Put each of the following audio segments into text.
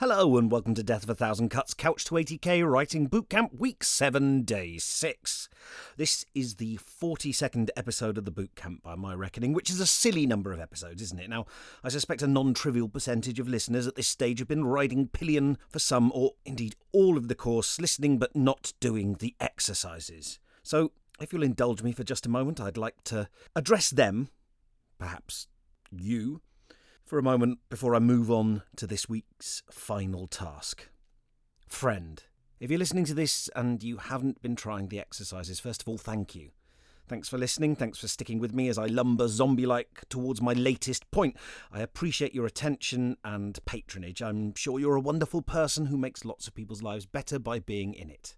Hello and welcome to Death of a Thousand Cuts Couch to 80k Writing Bootcamp Week 7 Day 6. This is the 42nd episode of the bootcamp by my reckoning, which is a silly number of episodes, isn't it? Now, I suspect a non-trivial percentage of listeners at this stage have been riding pillion for some or indeed all of the course, listening but not doing the exercises. So, if you'll indulge me for just a moment, I'd like to address them, perhaps you, for a moment before I move on to this week's final task. Friend, if you're listening to this and you haven't been trying the exercises, first of all, thank you. Thanks for listening. Thanks for sticking with me as I lumber zombie like towards my latest point. I appreciate your attention and patronage. I'm sure you're a wonderful person who makes lots of people's lives better by being in it.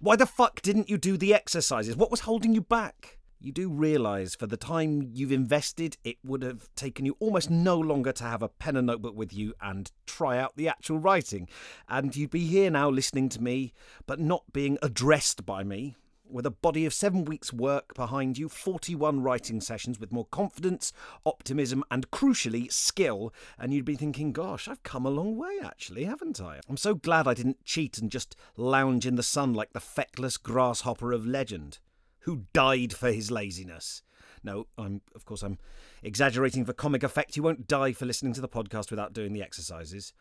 Why the fuck didn't you do the exercises? What was holding you back? You do realise for the time you've invested, it would have taken you almost no longer to have a pen and notebook with you and try out the actual writing. And you'd be here now listening to me, but not being addressed by me. With a body of seven weeks' work behind you, 41 writing sessions with more confidence, optimism, and crucially, skill, and you'd be thinking, gosh, I've come a long way actually, haven't I? I'm so glad I didn't cheat and just lounge in the sun like the feckless grasshopper of legend who died for his laziness. No, I'm of course I'm exaggerating for comic effect. You won't die for listening to the podcast without doing the exercises.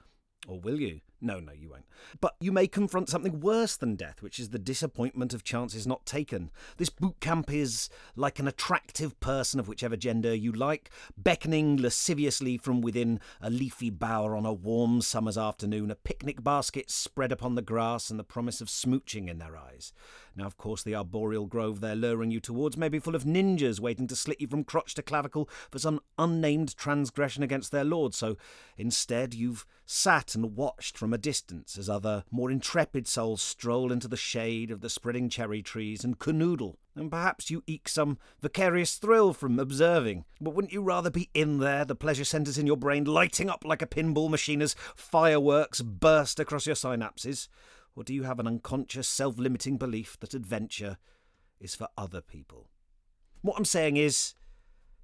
Or will you? No, no, you won't. But you may confront something worse than death, which is the disappointment of chances not taken. This boot camp is like an attractive person of whichever gender you like, beckoning lasciviously from within a leafy bower on a warm summer's afternoon, a picnic basket spread upon the grass, and the promise of smooching in their eyes. Now, of course, the arboreal grove they're luring you towards may be full of ninjas waiting to slit you from crotch to clavicle for some unnamed transgression against their lord, so instead you've sat and watched from a distance as other, more intrepid souls stroll into the shade of the spreading cherry trees and canoodle, and perhaps you eke some vicarious thrill from observing. But wouldn't you rather be in there, the pleasure centres in your brain lighting up like a pinball machine as fireworks burst across your synapses? Or do you have an unconscious, self limiting belief that adventure is for other people? What I'm saying is,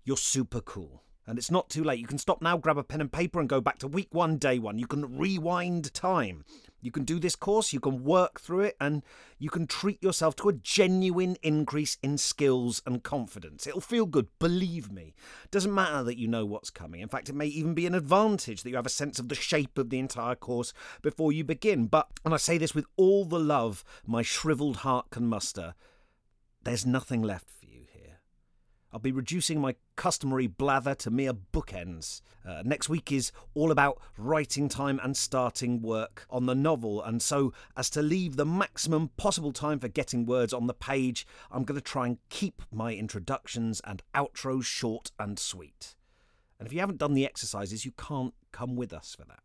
you're super cool. And it's not too late. You can stop now, grab a pen and paper, and go back to week one, day one. You can rewind time. You can do this course, you can work through it, and you can treat yourself to a genuine increase in skills and confidence. It'll feel good, believe me. Doesn't matter that you know what's coming. In fact, it may even be an advantage that you have a sense of the shape of the entire course before you begin. But, and I say this with all the love my shriveled heart can muster, there's nothing left for you I'll be reducing my customary blather to mere bookends. Uh, next week is all about writing time and starting work on the novel, and so as to leave the maximum possible time for getting words on the page, I'm going to try and keep my introductions and outros short and sweet. And if you haven't done the exercises, you can't come with us for that.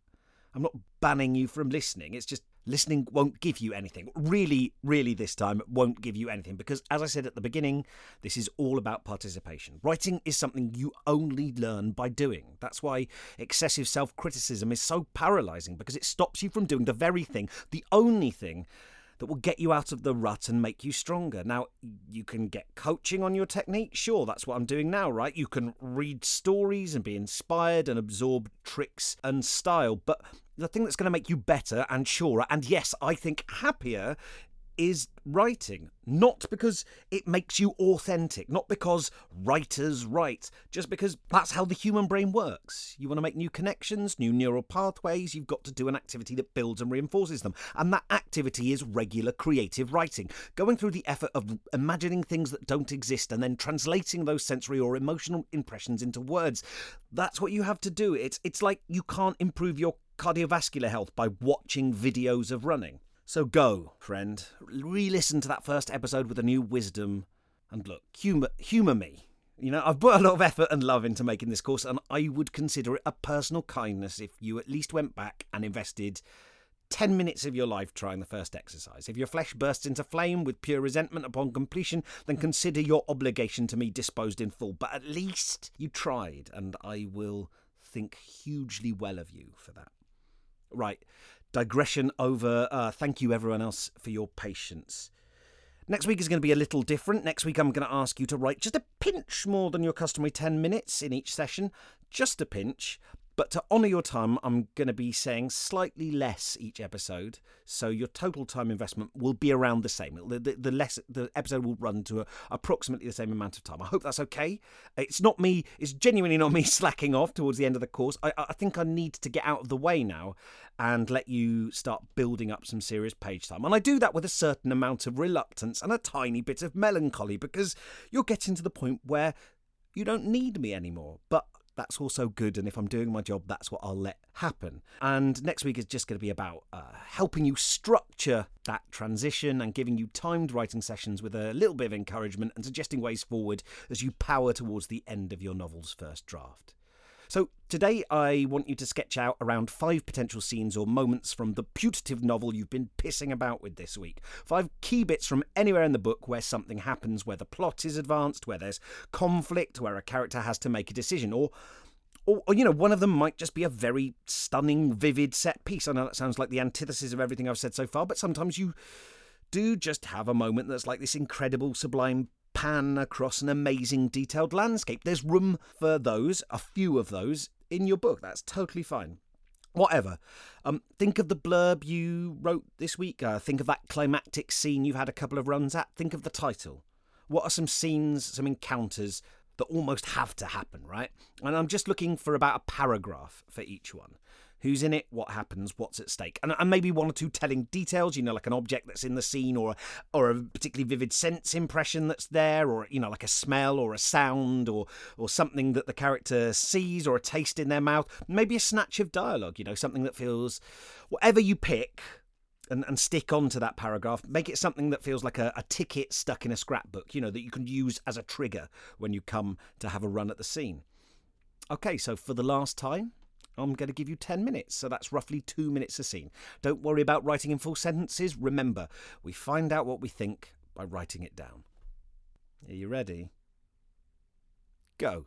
I'm not banning you from listening, it's just listening won't give you anything. Really, really, this time won't give you anything because, as I said at the beginning, this is all about participation. Writing is something you only learn by doing. That's why excessive self criticism is so paralyzing because it stops you from doing the very thing, the only thing that will get you out of the rut and make you stronger. Now, you can get coaching on your technique. Sure, that's what I'm doing now, right? You can read stories and be inspired and absorb tricks and style. But the thing that's going to make you better and surer, and yes, I think happier, is writing. Not because it makes you authentic, not because writers write, just because that's how the human brain works. You want to make new connections, new neural pathways, you've got to do an activity that builds and reinforces them. And that activity is regular creative writing. Going through the effort of imagining things that don't exist and then translating those sensory or emotional impressions into words. That's what you have to do. It's it's like you can't improve your cardiovascular health by watching videos of running. So go, friend, re listen to that first episode with a new wisdom, and look, humour, humour me. You know, I've put a lot of effort and love into making this course, and I would consider it a personal kindness if you at least went back and invested 10 minutes of your life trying the first exercise. If your flesh bursts into flame with pure resentment upon completion, then consider your obligation to me disposed in full. But at least you tried, and I will think hugely well of you for that. Right, digression over. Uh, thank you, everyone else, for your patience. Next week is going to be a little different. Next week, I'm going to ask you to write just a pinch more than your customary 10 minutes in each session, just a pinch, But to honour your time, I'm going to be saying slightly less each episode, so your total time investment will be around the same. The, the, the less the episode will run to a, approximately the same amount of time. I hope that's okay. It's not me. It's genuinely not me slacking off towards the end of the course. I, I think I need to get out of the way now and let you start building up some serious page time. And I do that with a certain amount of reluctance and a tiny bit of melancholy because you're getting to the point where you don't need me anymore. But that's also good. And if I'm doing my job, that's what I'll let happen. And next week is just going to be about uh, helping you structure that transition and giving you timed writing sessions with a little bit of encouragement and suggesting ways forward as you power towards the end of your novel's first draft. So, today I want you to sketch out around five potential scenes or moments from the putative novel you've been pissing about with this week. Five key bits from anywhere in the book where something happens, where the plot is advanced, where there's conflict, where a character has to make a decision, or or, or, you know, one of them might just be a very stunning, vivid set piece. I know that sounds like the antithesis of everything I've said so far, but sometimes you do just have a moment that's like this incredible, sublime pan across an amazing detailed landscape. There's room for those, a few of those, in your book. That's totally fine. Whatever. Um, think of the blurb you wrote this week. Uh, think of that climactic scene you've had a couple of runs at. Think of the title. What are some scenes, some encounters that almost have to happen, right? And I'm just looking for about a paragraph for each one who's in it, what happens, what's at stake, and, and maybe one or two telling details. You know, like an object that's in the scene, or or a particularly vivid sense impression that's there, or you know, like a smell or a sound, or or something that the character sees, or a taste in their mouth. Maybe a snatch of dialogue. You know, something that feels whatever you pick. And, and stick onto that paragraph. Make it something that feels like a, a ticket stuck in a scrapbook, you know, that you can use as a trigger when you come to have a run at the scene. Okay, so for the last time, I'm going to give you 10 minutes, so that's roughly two minutes a scene. Don't worry about writing in full sentences. Remember, we find out what we think by writing it down. Are you ready? Go.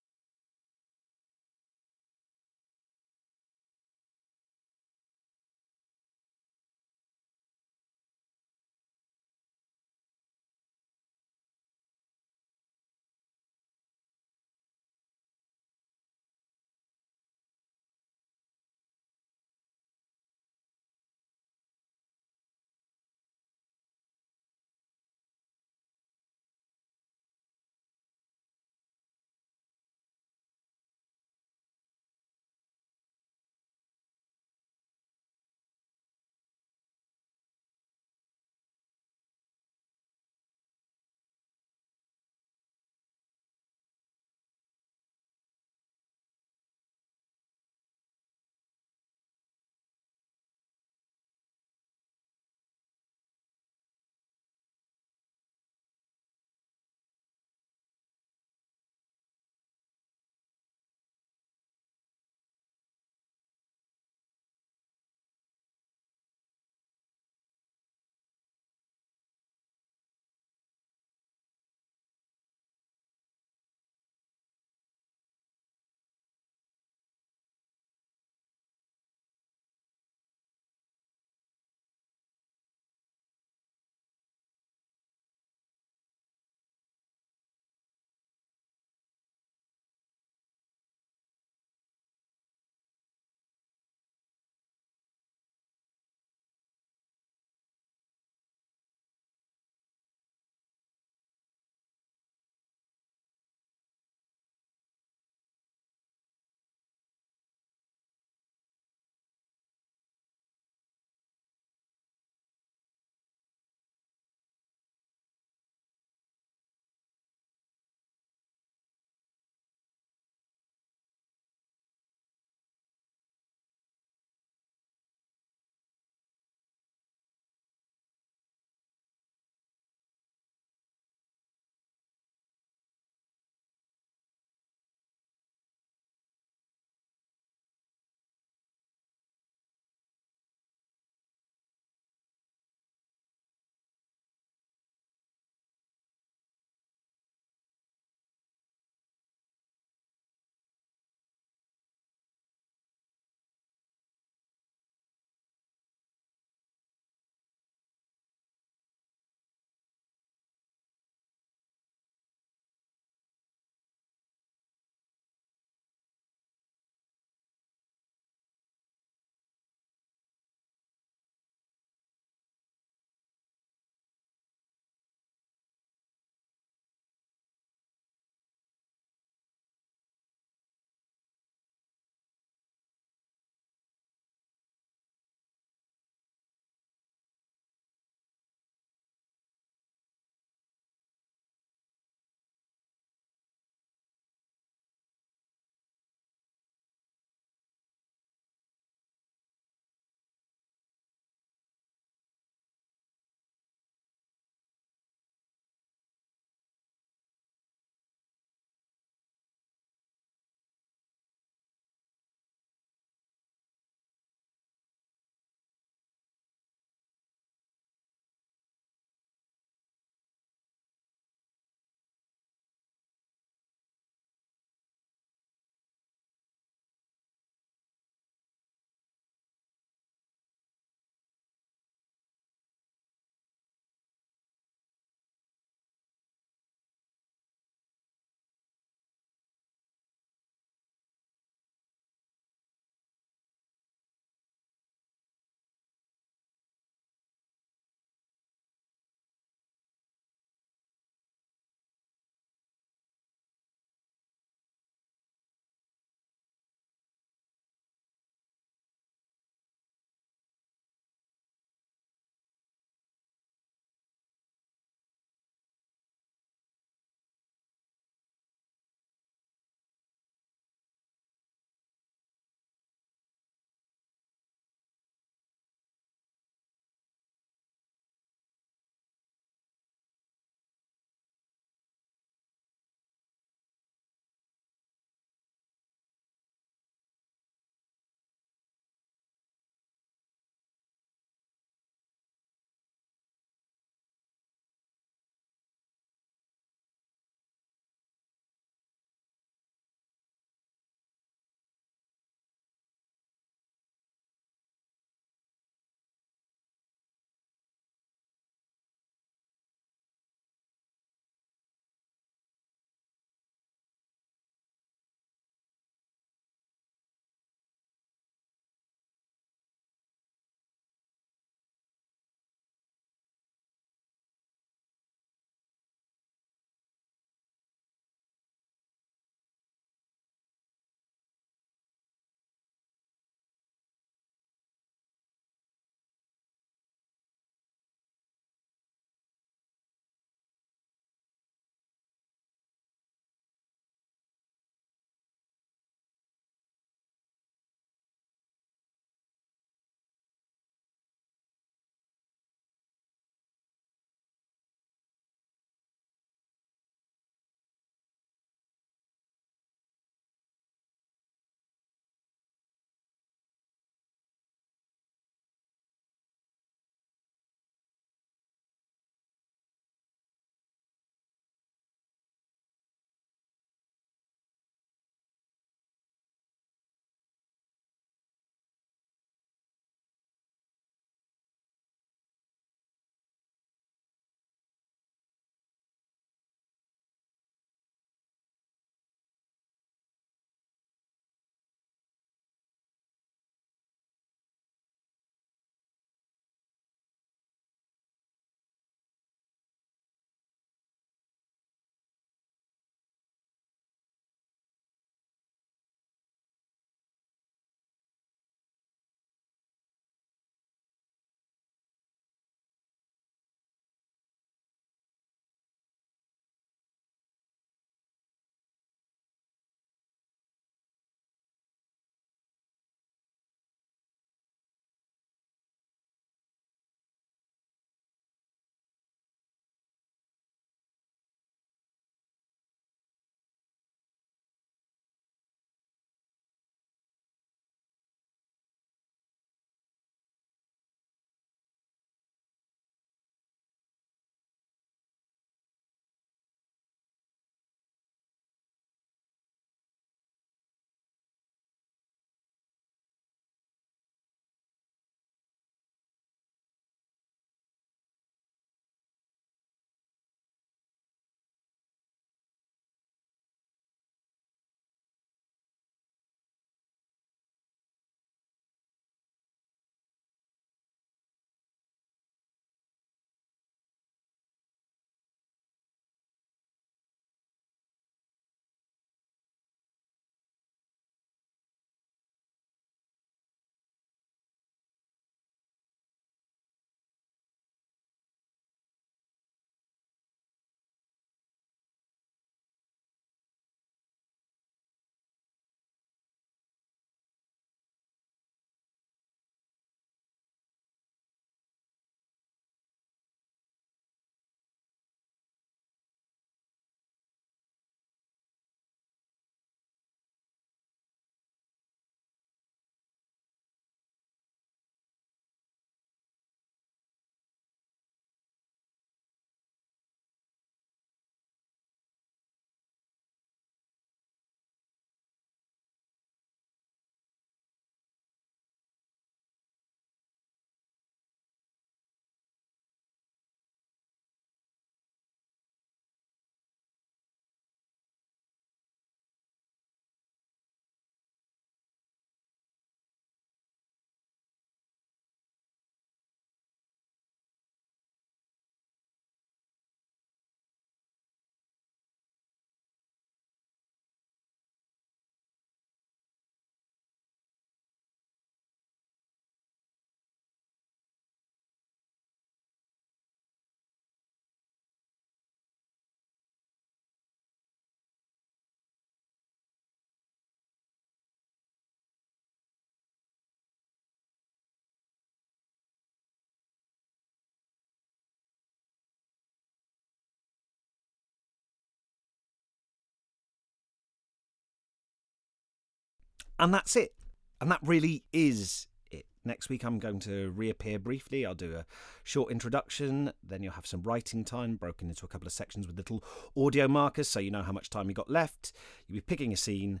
And that's it. And that really is it. Next week, I'm going to reappear briefly. I'll do a short introduction. Then you'll have some writing time broken into a couple of sections with little audio markers so you know how much time you got left. You'll be picking a scene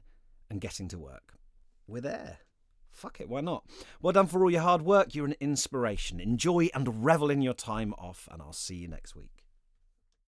and getting to work. We're there. Fuck it, why not? Well done for all your hard work. You're an inspiration. Enjoy and revel in your time off, and I'll see you next week.